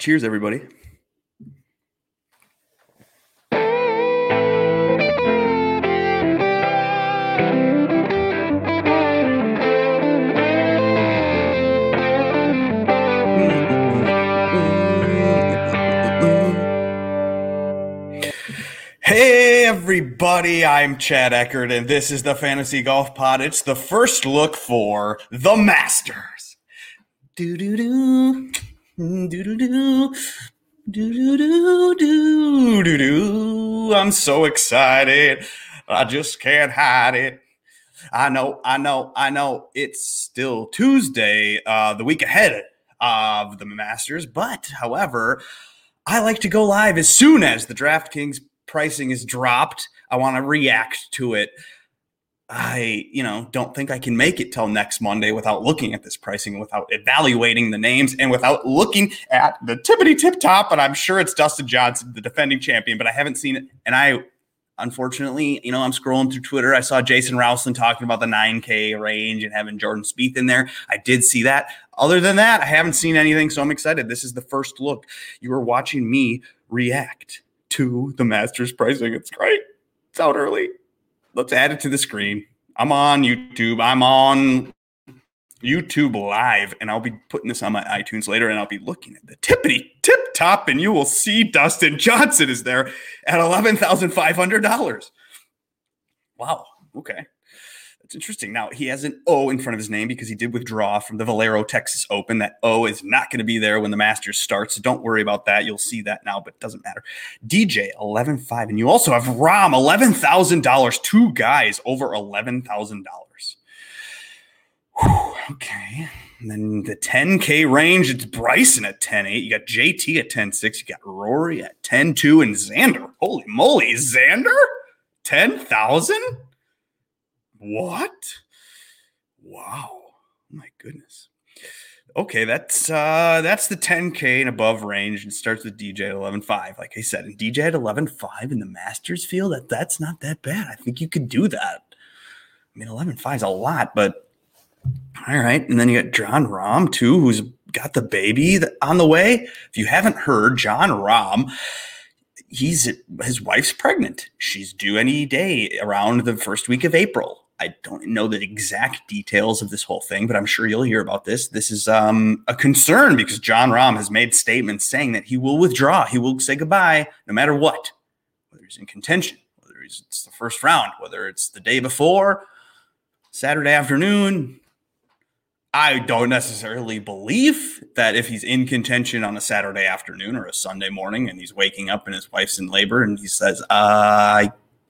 Cheers, everybody. Hey, everybody, I'm Chad Eckert, and this is the Fantasy Golf Pod. It's the first look for the Masters. Do do do. Do do do. Do do do do do. I'm so excited. I just can't hide it. I know, I know, I know. It's still Tuesday, uh, the week ahead of the Masters, but however, I like to go live as soon as the DraftKings pricing is dropped. I want to react to it. I, you know, don't think I can make it till next Monday without looking at this pricing, without evaluating the names, and without looking at the tippity tip top. But I'm sure it's Dustin Johnson, the defending champion, but I haven't seen it. And I, unfortunately, you know, I'm scrolling through Twitter. I saw Jason Rowson talking about the 9K range and having Jordan Spieth in there. I did see that. Other than that, I haven't seen anything, so I'm excited. This is the first look. You are watching me react to the Masters pricing. It's great. It's out early. Let's add it to the screen. I'm on YouTube. I'm on YouTube live, and I'll be putting this on my iTunes later, and I'll be looking at the tippity tip top, and you will see Dustin Johnson is there at eleven thousand five hundred dollars. Wow. Okay. It's interesting. Now he has an O in front of his name because he did withdraw from the Valero Texas Open. That O is not going to be there when the Masters starts. So don't worry about that. You'll see that now, but it doesn't matter. DJ 11.5. And you also have Rahm $11,000. Two guys over $11,000. Okay. And then the 10K range, it's Bryson at 10.8. You got JT at 10.6. You got Rory at 10.2 and Xander. Holy moly, Xander? 10,000? What? Wow. My goodness. Okay, that's uh that's the 10k and above range and starts with DJ at 11.5. Like I said, and DJ at 11.5 in the Masters field, that that's not that bad. I think you could do that. I mean, 11.5 is a lot, but all right. And then you got Jon Rahm too, who's got the baby on the way. If you haven't heard, Jon Rahm he's his wife's pregnant. She's due any day around the first week of April. I don't know the exact details of this whole thing, but I'm sure you'll hear about this. This is um, a concern because Jon Rahm has made statements saying that he will withdraw, he will say goodbye no matter what, whether he's in contention, whether it's the first round, whether it's the day before, Saturday afternoon. I don't necessarily believe that if he's in contention on a Saturday afternoon or a Sunday morning and he's waking up and his wife's in labor and he says, uh,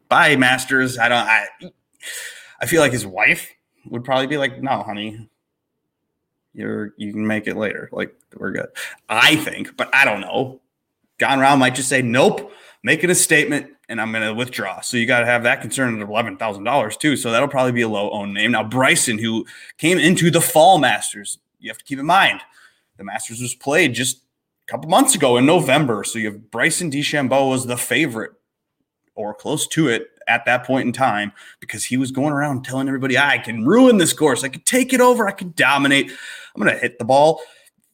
bye, Masters. I don't, I, I feel like his wife would probably be like, "No, honey, you're you can make it later. Like we're good." I think, but I don't know. Jon Rahm might just say, "Nope," making a statement, and I'm going to withdraw. So you got to have that concern at eleven thousand dollars too. So that'll probably be a low owned name. Now Bryson, who came into the Fall Masters, you have to keep in mind the Masters was played just a couple months ago in November. So you have Bryson DeChambeau was the favorite or close to it at that point in time because he was going around telling everybody, I can ruin this course. I can take it over. I can dominate. I'm going to hit the ball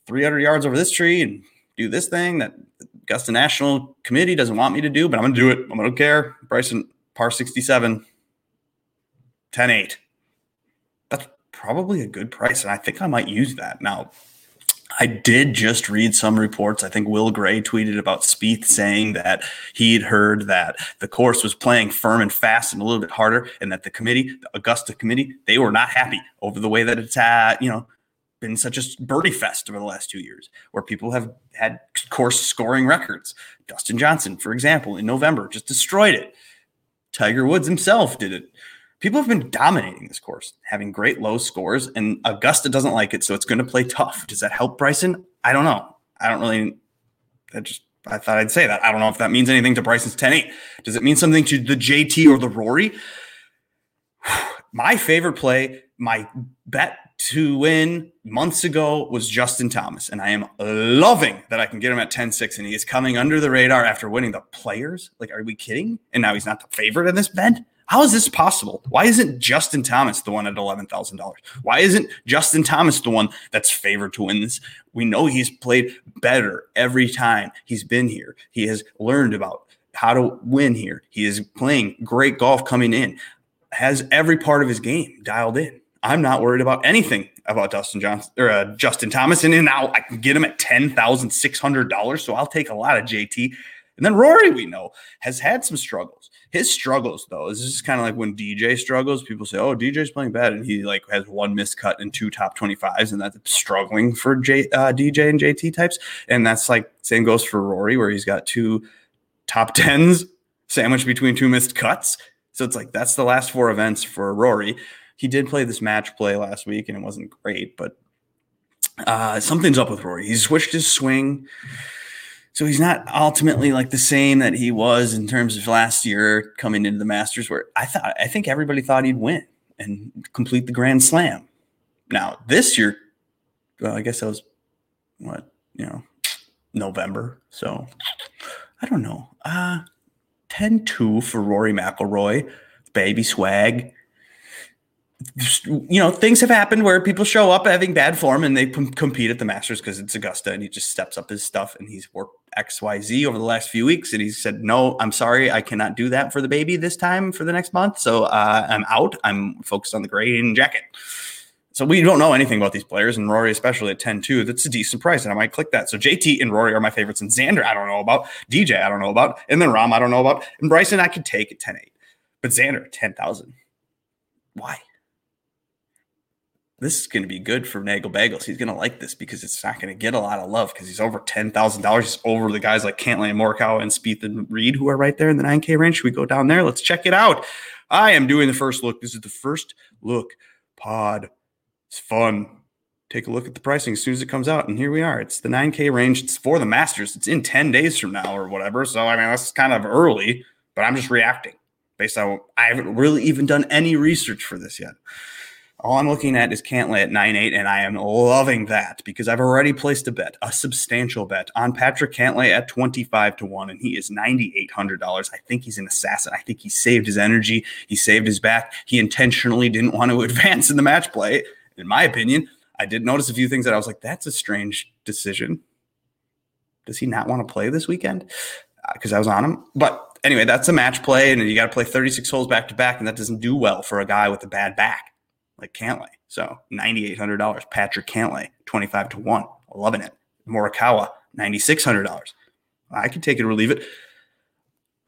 300 yards over this tree and do this thing that Augusta National Committee doesn't want me to do, but I'm going to do it. I don't care. Bryson, par 67, 10 8. That's probably a good price. And I think I might use that. Now, I did just read some reports. I think Will Gray tweeted about Spieth saying that he'd heard that the course was playing firm and fast and a little bit harder, and that the committee, the Augusta committee, they were not happy over the way that it's uh, you know been such a birdie fest over the last two years, where people have had course scoring records. Dustin Johnson, for example, in November just destroyed it. Tiger Woods himself did it people have been dominating this course, having great low scores, and Augusta doesn't like it, so it's going to play tough. Does that help Bryson? I don't know. I don't really. I just I thought I'd say that. I don't know if that means anything to Bryson's 10-8. Does it mean something to the JT or the Rory? My favorite play, my bet to win months ago was Justin Thomas. And I am loving that I can get him at 10 6 and he is coming under the radar after winning the players. Like, are we kidding? And now he's not the favorite in this bet. How is this possible? Why isn't Justin Thomas the one at $11,000? Why isn't Justin Thomas the one that's favored to win this? We know he's played better every time he's been here. He has learned about how to win here. He is playing great golf coming in, has every part of his game dialed in. I'm not worried about anything about Dustin Johnson or uh, Justin Thomas, and now I can get him at ten thousand six hundred dollars. So I'll take a lot of JT. And then Rory, we know, has had some struggles. His struggles, though, is just kind of like when DJ struggles. People say, "Oh, DJ's playing bad," and he like has one miscut and two top twenty fives, and that's struggling for J, uh, DJ and JT types. And that's like same goes for Rory, where he's got two top tens sandwiched between two missed cuts. So it's like that's the last four events for Rory. He did play this match play last week, and it wasn't great, but uh, something's up with Rory. He's switched his swing. So he's not ultimately like the same that he was in terms of last year coming into the Masters, where I thought I think everybody thought he'd win and complete the Grand Slam. Now this year, well, I guess that was what you know, November. So I don't know. Uh 10-2 for Rory McIlroy, baby swag you know, things have happened where people show up having bad form and they p- compete at the Masters because it's Augusta and he just steps up his stuff and he's worked XYZ over the last few weeks. And he said, No, I'm sorry, I cannot do that for the baby this time for the next month. So uh, I'm out. I'm focused on the green jacket. So we don't know anything about these players, and Rory, especially at 10 2. That's a decent price, and I might click that. So JT and Rory are my favorites, and Xander, I don't know about. DJ, I don't know about. And then Rahm, I don't know about. And Bryson, I could take at 10 8. But Xander, 10,000. Why? This is going to be good for Nagel Bagels. He's going to like this because it's not going to get a lot of love because he's over ten thousand dollars. He's over the guys like Cantlay and Morikawa and Spieth and Reed who are right there in the nine K range. Should we go down there? Let's check it out. I am doing the first look. This is the first look pod. It's fun. Take a look at the pricing as soon as it comes out, and here we are. It's the nine K range. It's for the Masters. It's in ten days from now or whatever. So I mean that's kind of early, but I'm just reacting based on I haven't really even done any research for this yet. All I'm looking at is Cantlay at 9-8, and I am loving that because I've already placed a bet, a substantial bet on Patrick Cantlay at 25 to 1, and he is $9,800. I think he's an assassin. I think he saved his energy. He saved his back. He intentionally didn't want to advance in the match play. In my opinion, I did notice a few things that I was like, that's a strange decision. Does he not want to play this weekend? Because uh, I was on him. But anyway, that's a match play, and you got to play 36 holes back to back, and that doesn't do well for a guy with a bad back like Cantlay. So $9,800. Patrick Cantlay, 25 to 1. Loving it. Morikawa, $9,600. I could take it or leave it.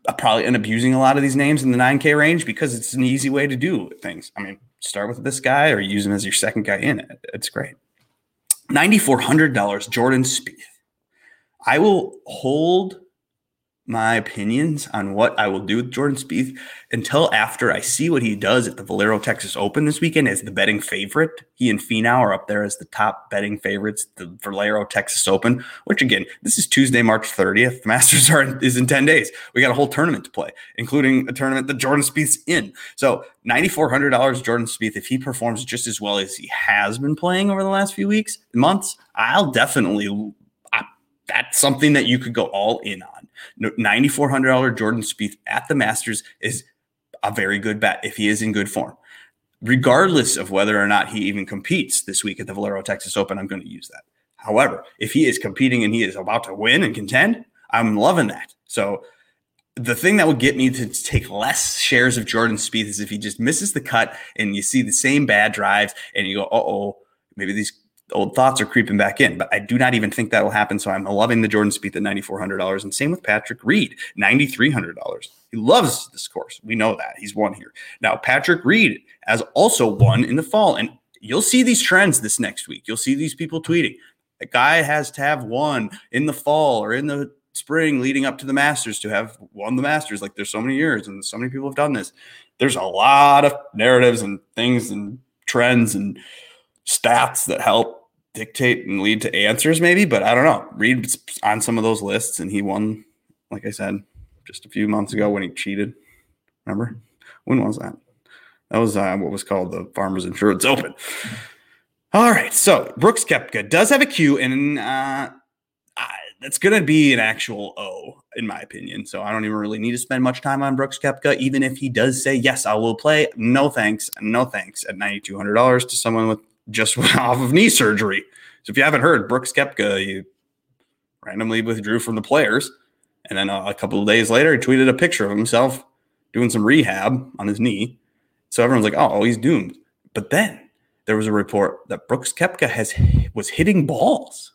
I'll probably end up using a lot of these names in the 9K range because it's an easy way to do things. I mean, start with this guy or use him as your second guy in it. It's great. $9,400, Jordan Spieth. I will hold my opinions on what I will do with Jordan Spieth until after I see what he does at the Valero Texas Open this weekend as the betting favorite. He and Finau are up there as the top betting favorites, the Valero Texas Open, which again, this is Tuesday, March 30th. The Masters are in, is in 10 days. We got a whole tournament to play, including a tournament that Jordan Spieth's in. So $9,400 Jordan Spieth, if he performs just as well as he has been playing over the last few weeks, months, I'll definitely that's something that you could go all in on. $9,400 Jordan Spieth at the Masters is a very good bet if he is in good form. Regardless of whether or not he even competes this week at the Valero Texas Open, I'm going to use that. However, if he is competing and he is about to win and contend, I'm loving that. So the thing that would get me to take less shares of Jordan Spieth is if he just misses the cut and you see the same bad drives and you go, uh oh, maybe these old thoughts are creeping back in, but I do not even think that'll happen. So I'm loving the Jordan Spieth at $9,400. And same with Patrick Reed, $9,300. He loves this course. We know that. He's won here. Now, Patrick Reed has also won in the fall. And you'll see these trends this next week. You'll see these people tweeting. A guy has to have won in the fall or in the spring leading up to the Masters to have won the Masters. Like there's so many years and so many people have done this. There's a lot of narratives and things and trends and stats that help dictate and lead to answers, maybe. But I don't know. Reed on some of those lists, and he won, like I said, just a few months ago when he cheated. Remember? When was that? That was uh, what was called the Farmers Insurance Open. All right. So Brooks Koepka does have a Q, and uh, that's going to be an actual O, in my opinion. So I don't even really need to spend much time on Brooks Koepka, even if he does say, yes, I will play. No thanks. No thanks at $9,200 to someone with just went off of knee surgery. So if you haven't heard, Brooks Koepka, you randomly withdrew from the players. And then a, couple of days later, he tweeted a picture of himself doing some rehab on his knee. So everyone's like, oh, he's doomed. But then there was a report that Brooks Koepka has was hitting balls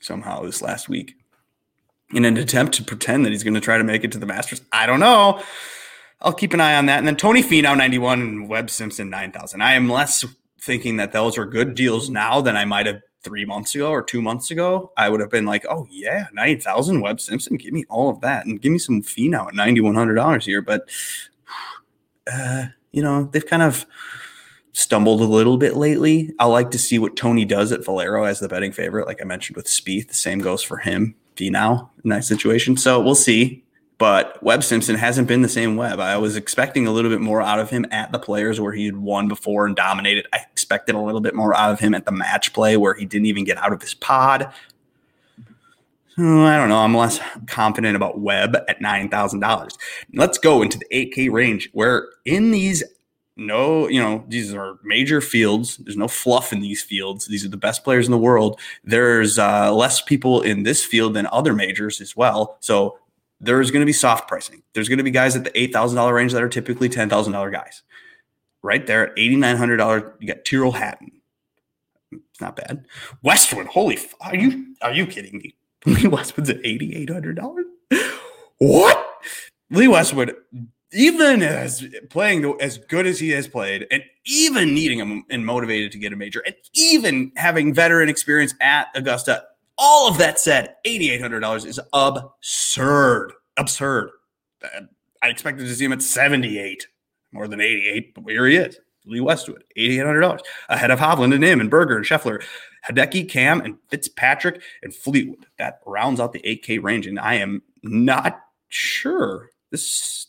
somehow this last week in an attempt to pretend that he's going to try to make it to the Masters. I don't know. I'll keep an eye on that. And then Tony Finau 91 and Webb Simpson 9000. I am less thinking that those are good deals now than I might have three months ago or two months ago. I would have been like, oh, yeah, 9000 Webb Simpson. Give me all of that and give me some Finau at $9,100 here. But, uh, you know, they've kind of stumbled a little bit lately. I like to see what Tony does at Valero as the betting favorite. Like I mentioned with Spieth, the same goes for him. Finau in that situation. So we'll see. But Webb Simpson hasn't been the same Webb. I was expecting a little bit more out of him at the players where he had won before and dominated. I expected a little bit more out of him at the match play where he didn't even get out of his pod. Oh, I don't know. I'm less confident about Webb at $9,000. Let's go into the 8K range where in these no, you know, these are major fields. There's no fluff in these fields. These are the best players in the world. There's uh, less people in this field than other majors as well. So there's going to be soft pricing. There's going to be guys at the $8,000 range that are typically $10,000 guys. Right there at $8,900, you got Tyrrell Hatton. It's not bad. Westwood, holy, f- are you are you kidding me? Lee Westwood's at $8,800. What? Lee Westwood, even as playing as good as he has played, and even needing him and motivated to get a major, and even having veteran experience at Augusta, all of that said, $8,800 is absurd. Absurd. Uh, I expected to see him at 78, more than 88, but here he is. Lee Westwood, $8,800, ahead of Hovland and him and Berger and Scheffler, Hideki, Cam, and Fitzpatrick and Fleetwood. That rounds out the 8K range, and I am not sure. This,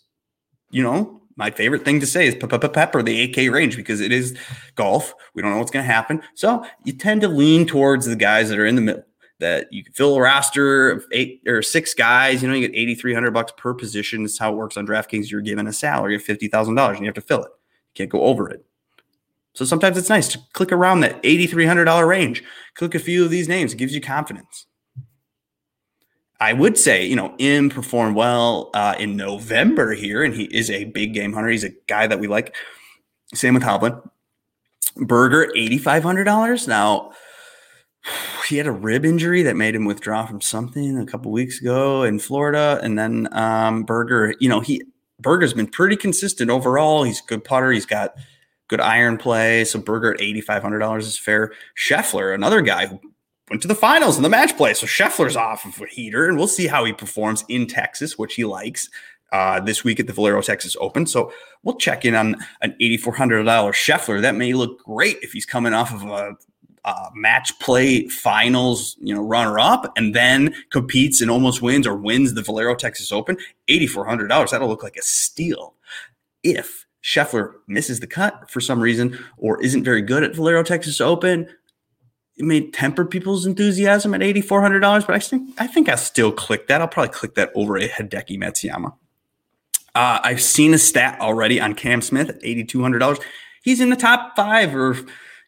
you know, my favorite thing to say is pepper the 8K range because it is golf. We don't know what's going to happen. So you tend to lean towards the guys that are in the middle that you can fill a roster of eight or six guys. You know, you get 8,300 bucks per position. That's how it works on DraftKings. You're given a salary of $50,000 and you have to fill it. You can't go over it. So sometimes it's nice to click around that $8,300 range. Click a few of these names. It gives you confidence. I would say, you know, Im performed well uh, in November here, and he is a big game hunter. He's a guy that we like. Same with Hovland. Berger, $8,500. Now, he had a rib injury that made him withdraw from something a couple weeks ago in Florida, and then um, Berger, you know, he Berger's been pretty consistent overall. He's good putter. He's got good iron play. So Berger at eighty five hundred dollars is fair. Scheffler, another guy who went to the finals in the match play, so Scheffler's off of a heater, and we'll see how he performs in Texas, which he likes. Uh, this week at the Valero Texas Open. So we'll check in on an $8,400 Scheffler. That may look great if he's coming off of a uh, match play finals, you know, runner up, and then competes and almost wins or wins the Valero Texas Open, eighty four hundred dollars. That'll look like a steal. If Scheffler misses the cut for some reason or isn't very good at Valero Texas Open, it may temper people's enthusiasm at eighty four hundred dollars. But I think I think I'll still click that. I'll probably click that over a Hideki Matsuyama. Uh, I've seen a stat already on Cam Smith at eighty two hundred dollars. He's in the top five or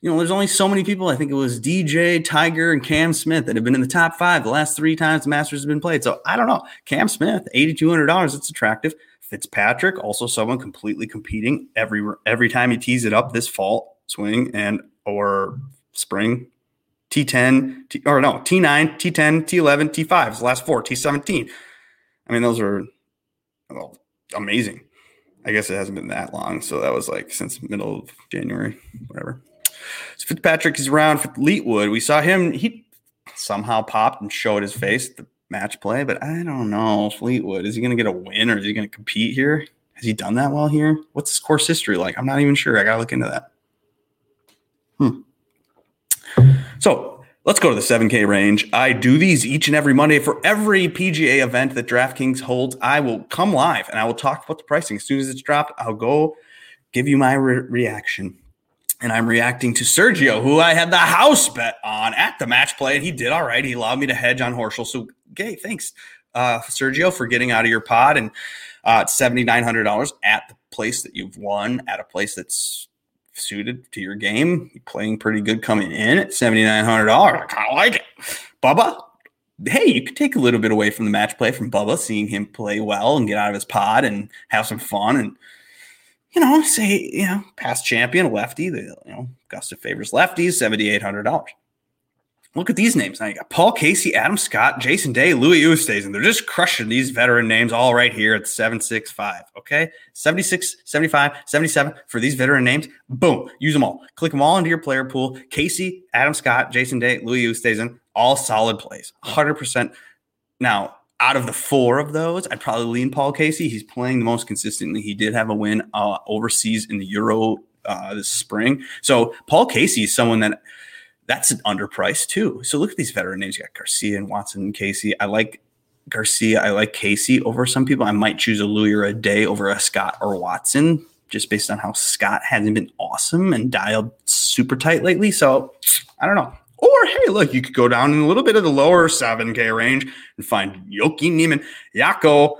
you know, there's only so many people. I think it was DJ, Tiger, and Cam Smith that have been in the top five the last three times the Masters have been played. So I don't know. Cam Smith, $8,200. It's attractive. Fitzpatrick, also someone completely competing every every time he tees it up this fall swing and or spring. T10, T, or no, T9, T10, T11, T5, the last four, T17. I mean, those are well, amazing. I guess it hasn't been that long. So that was like since middle of January, whatever. So Fitzpatrick is around for Fleetwood. We saw him, he somehow popped and showed his face the match play, but I don't know. Fleetwood, is he going to get a win or is he going to compete here? Has he done that well here? What's his course history like? I'm not even sure. I got to look into that. Hmm. So let's go to the 7K range. I do these each and every Monday for every PGA event that DraftKings holds. I will come live and I will talk about the pricing. As soon as it's dropped, I'll go give you my re- reaction. And I'm reacting to Sergio, who I had the house bet on at the match play, and he did all right. He allowed me to hedge on Horschel. So, okay, thanks, uh, Sergio, for getting out of your pod and uh, seventy nine hundred dollars at the place that you've won at a place that's suited to your game. You're playing pretty good coming in at seventy nine hundred dollars. I kind of like it, Bubba. Hey, you could take a little bit away from the match play from Bubba, seeing him play well and get out of his pod and have some fun and you know, say, you know, past champion, lefty, the, you know, Augusta favors lefties, $7,800. Look at these names. Now you got Paul Casey, Adam Scott, Jason Day, Louis Oosthuizen. They're just crushing these veteran names all right here at 765. Okay. 76, 75, 77 for these veteran names. Boom. Use them all. Click them all into your player pool. Casey, Adam Scott, Jason Day, Louis Oosthuizen, all solid plays. 100%. Now, out of the four of those, I'd probably lean Paul Casey. He's playing the most consistently. He did have a win uh, overseas in the Euro uh, this spring. So Paul Casey is someone that that's an underpriced too. So look at these veteran names. You got Garcia and Watson and Casey. I like Garcia. I like Casey over some people. I might choose a Louis or a Day over a Scott or Watson just based on how Scott hasn't been awesome and dialed super tight lately. So I don't know. Or hey, look, you could go down in a little bit of the lower 7K range and find Yoki Niemann, Yako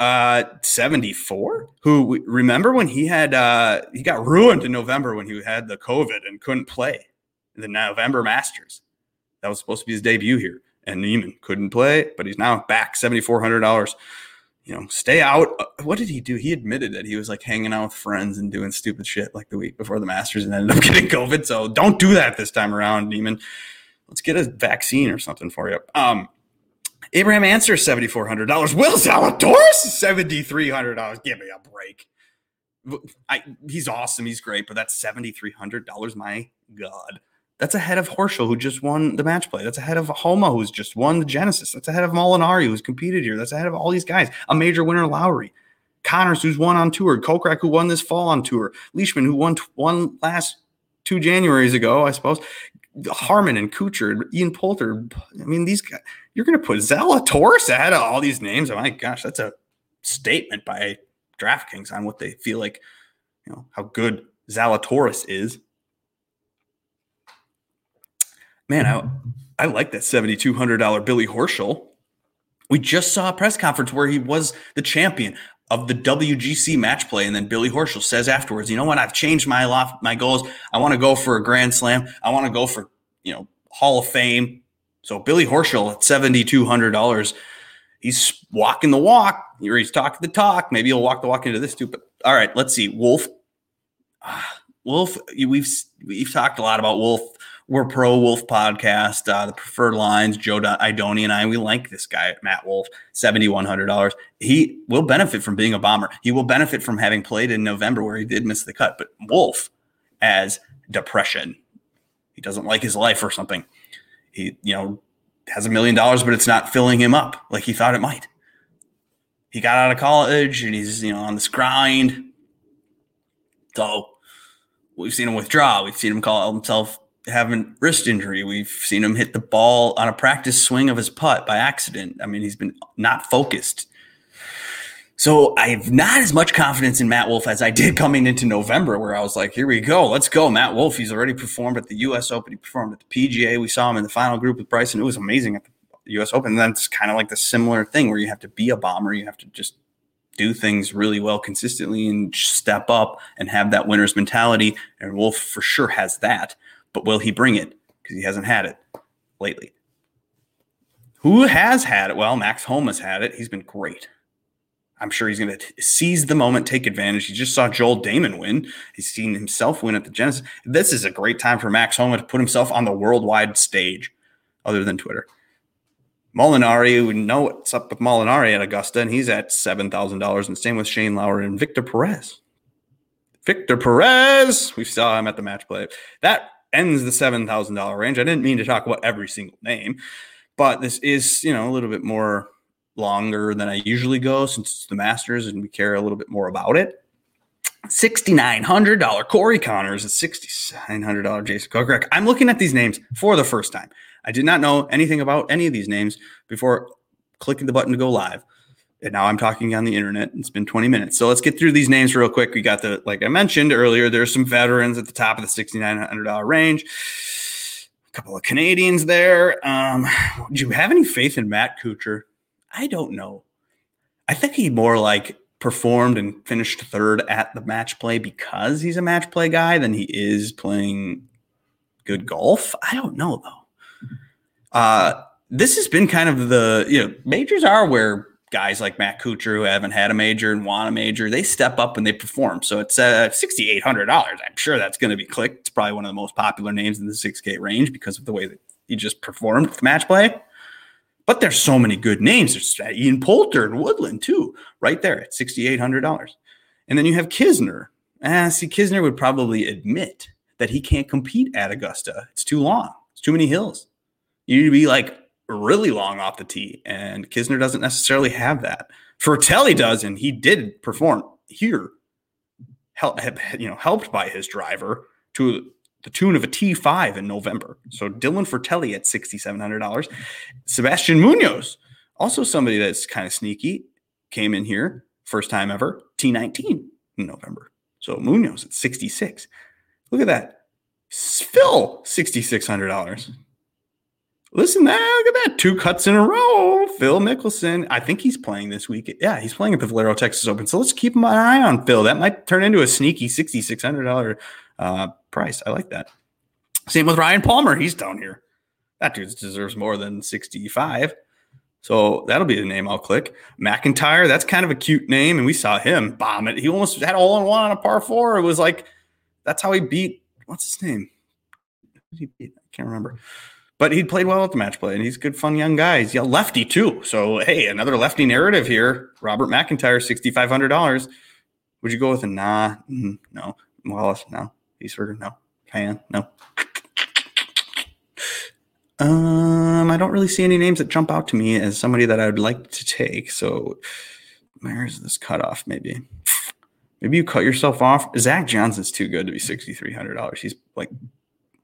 uh 74 who remember when he had uh he got ruined in November when he had the COVID and couldn't play the November Masters. That was supposed to be his debut here. And Niemann couldn't play, but he's now back $7,400 you know, stay out. Uh, what did he do? He admitted that he was like hanging out with friends and doing stupid shit like the week before the Masters and ended up getting COVID. So don't do that this time around, Demon. Let's get a vaccine or something for you. Um, Abraham hundred dollars. Will Zalatoris seventy three hundred dollars. Give me a break. I, he's awesome. He's great, but that's seventy three hundred dollars. My God. That's ahead of Horschel, who just won the match play. That's ahead of Homa, who's just won the Genesis. That's ahead of Molinari, who's competed here. That's ahead of all these guys. A major winner, Lowry. Conners, who's won on tour. Kokrak, who won this fall on tour. Leishman, who won one last two Januaries ago, I suppose. Harman and Kuchar, Ian Poulter. I mean, these guys, you're going to put Zalatoris ahead of all these names. Oh my gosh, that's a statement by DraftKings on what they feel like, you know, how good Zalatoris is. Man, I, I like that $7,200 Billy Horschel. We just saw a press conference where he was the champion of the WGC match play. And then Billy Horschel says afterwards, you know what? I've changed my loft, my goals. I want to go for a grand slam. I want to go for, you know, Hall of Fame. So Billy Horschel at $7,200, he's walking the walk or he's talking the talk. Maybe he'll walk the walk into this too. But all right, let's see. Wolff, Uh, Wolff, we've, we've talked a lot about Wolff we're pro Wolff podcast, uh, the preferred lines, Joe Idoni and I, we like this guy, Matt Wolff, $7,100. He will benefit from being a bomber. He will benefit from having played in November where he did miss the cut. But Wolff as depression, he doesn't like his life or something. He, you know, has a million dollars, but it's not filling him up like he thought it might. He got out of college and he's, you know, on this grind. So we've seen him withdraw. We've seen him call himself having wrist injury. We've seen him hit the ball on a practice swing of his putt by accident. I mean, he's been not focused. So I have not as much confidence in Matt Wolff as I did coming into November, where I was like, here we go, let's go. Matt Wolff, he's already performed at the US Open, he performed at the PGA. We saw him in the final group with Bryson. It was amazing at the US Open. And that's kind of like the similar thing where you have to be a bomber, you have to just do things really well consistently and step up and have that winner's mentality. And Wolff for sure has that. But will he bring it? Because he hasn't had it lately. Who has had it? Well, Max Homa's had it. He's been great. I'm sure he's going to seize the moment, take advantage. He just saw Joel Dahmen win. He's seen himself win at the Genesis. This is a great time for Max Homa to put himself on the worldwide stage, other than Twitter. Molinari, we know what's up with Molinari at Augusta, and he's at $7,000. And same with Shane Lowry and Victor Perez. Victor Perez, we saw him at the match play. That ends the $7,000 range. I didn't mean to talk about every single name, but this is, you know, a little bit more longer than I usually go since it's the Masters and we care a little bit more about it. $6,900 Corey Conners and $6,900 Jason Kokrak. I'm looking at these names for the first time. I did not know anything about any of these names before clicking the button to go live. And now I'm talking on the internet. It's been 20 minutes. So let's get through these names real quick. We got the, like I mentioned earlier, there's some veterans at the top of the $6,900 range. A couple of Canadians there. Um, do you have any faith in Matt Kuchar? I don't know. I think he more like performed and finished third at the match play because he's a match play guy than he is playing good golf. I don't know though. Uh, this has been kind of the you know majors are where guys like Matt Kuchar who haven't had a major and want a major they step up and they perform. So it's uh, sixty eight hundred dollars. I'm sure that's going to be clicked. It's probably one of the most popular names in the six K range because of the way that he just performed with match play. But there's so many good names. There's Ian Poulter and Woodland too, right there at sixty eight hundred dollars. And then you have Kisner. Ah, see, Kisner would probably admit that he can't compete at Augusta. It's too long. It's too many hills. You need to be like really long off the tee, and Kisner doesn't necessarily have that. Frittelli does, and he did perform here, help, you know, helped by his driver to the tune of a T5 in November. So Dylan Frittelli at $6,700. Sebastian Munoz, also somebody that's kind of sneaky, came in here, first time ever, T19 in November. So Munoz at 66. Look at that. Phil, $6,600. Listen, that, look at that. Two cuts in a row. Phil Mickelson. I think he's playing this week. Yeah, he's playing at the Valero Texas Open. So let's keep an eye on Phil. That might turn into a sneaky $6,600 uh, price. I like that. Same with Ryan Palmer. He's down here. That dude deserves more than 65. So that'll be the name I'll click. McIntyre, that's kind of a cute name. And we saw him bomb it. He almost had all in one on a par four. It was like, that's how he beat, what's his name? He beat? I can't remember. But he played well at the match play, and he's a good, fun young guy. He's a lefty too. So hey, another lefty narrative here. Robert McIntyre, sixty five hundred dollars. Would you go with a nah? Mm, no. Wallace, no. Eastberger, no. Can, no. Um, I don't really see any names that jump out to me as somebody that I would like to take. So where's this cutoff? Maybe. Maybe you cut yourself off. Zach Johnson's too good to be sixty three hundred dollars. He's like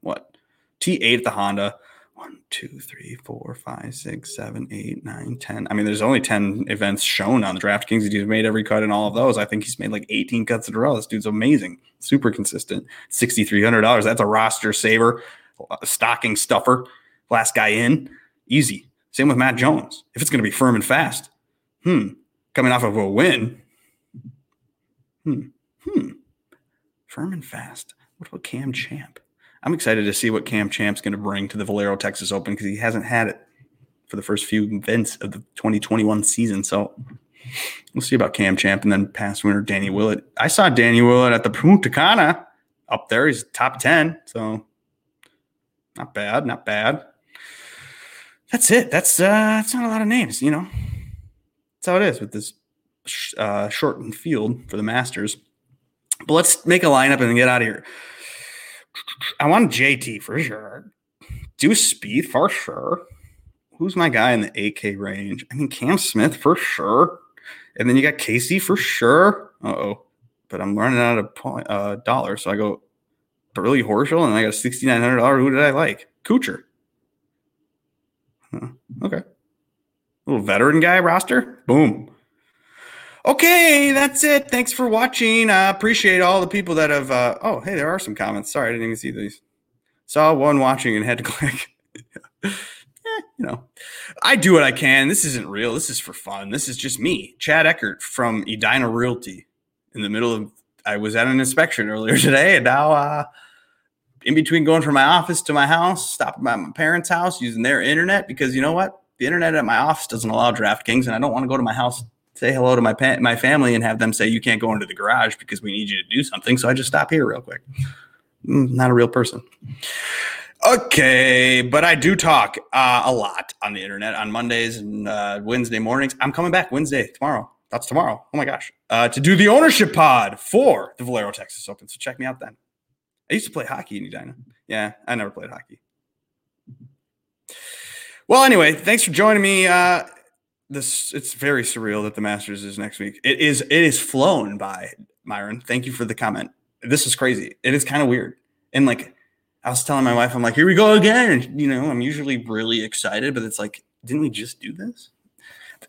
what? T eight at the Honda one, two, three, four, five, six, seven, eight, nine, ten. I mean, there's only 10 events shown on the DraftKings. He's made every cut in all of those. I think he's made like 18 cuts in a row. This dude's amazing, super consistent. $6,300. That's a roster saver, a stocking stuffer. Last guy in, easy. Same with Matt Jones. If it's going to be firm and fast, hmm, coming off of a win, hmm, hmm, firm and fast. What about Cam Champ? I'm excited to see what Cam Champ's going to bring to the Valero Texas Open because he hasn't had it for the first few events of the 2021 season. So we'll see about Cam Champ and then past winner Danny Willett. I saw Danny Willett at the Punta Cana up there. He's top 10. So not bad, not bad. That's it. That's uh that's not a lot of names, you know. That's how it is with this uh, shortened field for the Masters. But let's make a lineup and get out of here. I want JT for sure. Deuce Speed for sure. Who's my guy in the 8K range? I mean, Cam Smith for sure. And then you got Casey for sure. Uh oh. But I'm running out of point, uh, dollars. So I go Billy Horschel and I got $6,900. Who did I like? Kuchar. Huh. Okay. Little veteran guy roster. Boom. Okay, that's it. Thanks for watching. I appreciate all the people that have. Uh, oh, hey, there are some comments. Sorry, I didn't even see these. Saw one watching and had to click. eh, you know, I do what I can. This isn't real. This is for fun. This is just me, Chad Eckert from Edina Realty. In the middle of, I was at an inspection earlier today, and now, uh, in between going from my office to my house, stopping by my parents' house using their internet because you know what? The internet at my office doesn't allow DraftKings, and I don't want to go to my house say hello to my pa- my family and have them say you can't go into the garage because we need you to do something. So I just stop here real quick. Mm, not a real person. Okay, but I do talk uh, a lot on the internet on Mondays and uh, Wednesday mornings. I'm coming back Wednesday tomorrow. That's tomorrow. Oh my gosh, uh, to do the ownership pod for the Valero Texas Open. So check me out then. I used to play hockey in Edina. Yeah, I never played hockey. Well, anyway, thanks for joining me. Uh, this it's very surreal that the Masters is next week. It is it is flown by Myron. Thank you for the comment. This is crazy. It is kind of weird. And like I was telling my wife, I'm like, here we go again. You know, I'm usually really excited, but it's like, didn't we just do this?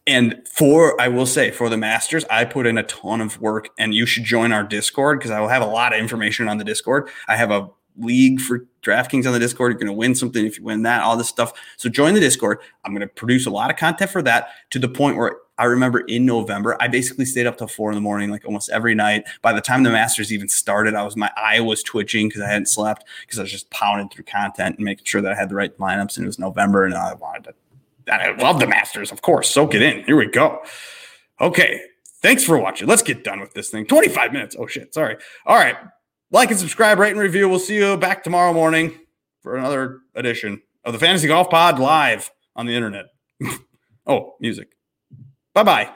And for, I will say, for the Masters, I put in a ton of work, and you should join our Discord because I will have a lot of information on the Discord. I have a league for DraftKings on the Discord. You're going to win something if you win that, all this stuff. So join the Discord. I'm going to produce a lot of content for that to the point where I remember in November, I basically stayed up till four in the morning, like almost every night. By the time the Masters even started, I was my eye was twitching because I hadn't slept because I was just pounding through content and making sure that I had the right lineups. And it was November, and I wanted to. I love the Masters, of course. Soak it in. Here we go. Okay. Thanks for watching. Let's get done with this thing. 25 minutes. Oh, shit. Sorry. All right. Like and subscribe, rate and review. We'll see you back tomorrow morning for another edition of the Fantasy Golf Pod live on the internet. oh, music. Bye bye.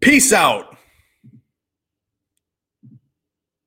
Peace out.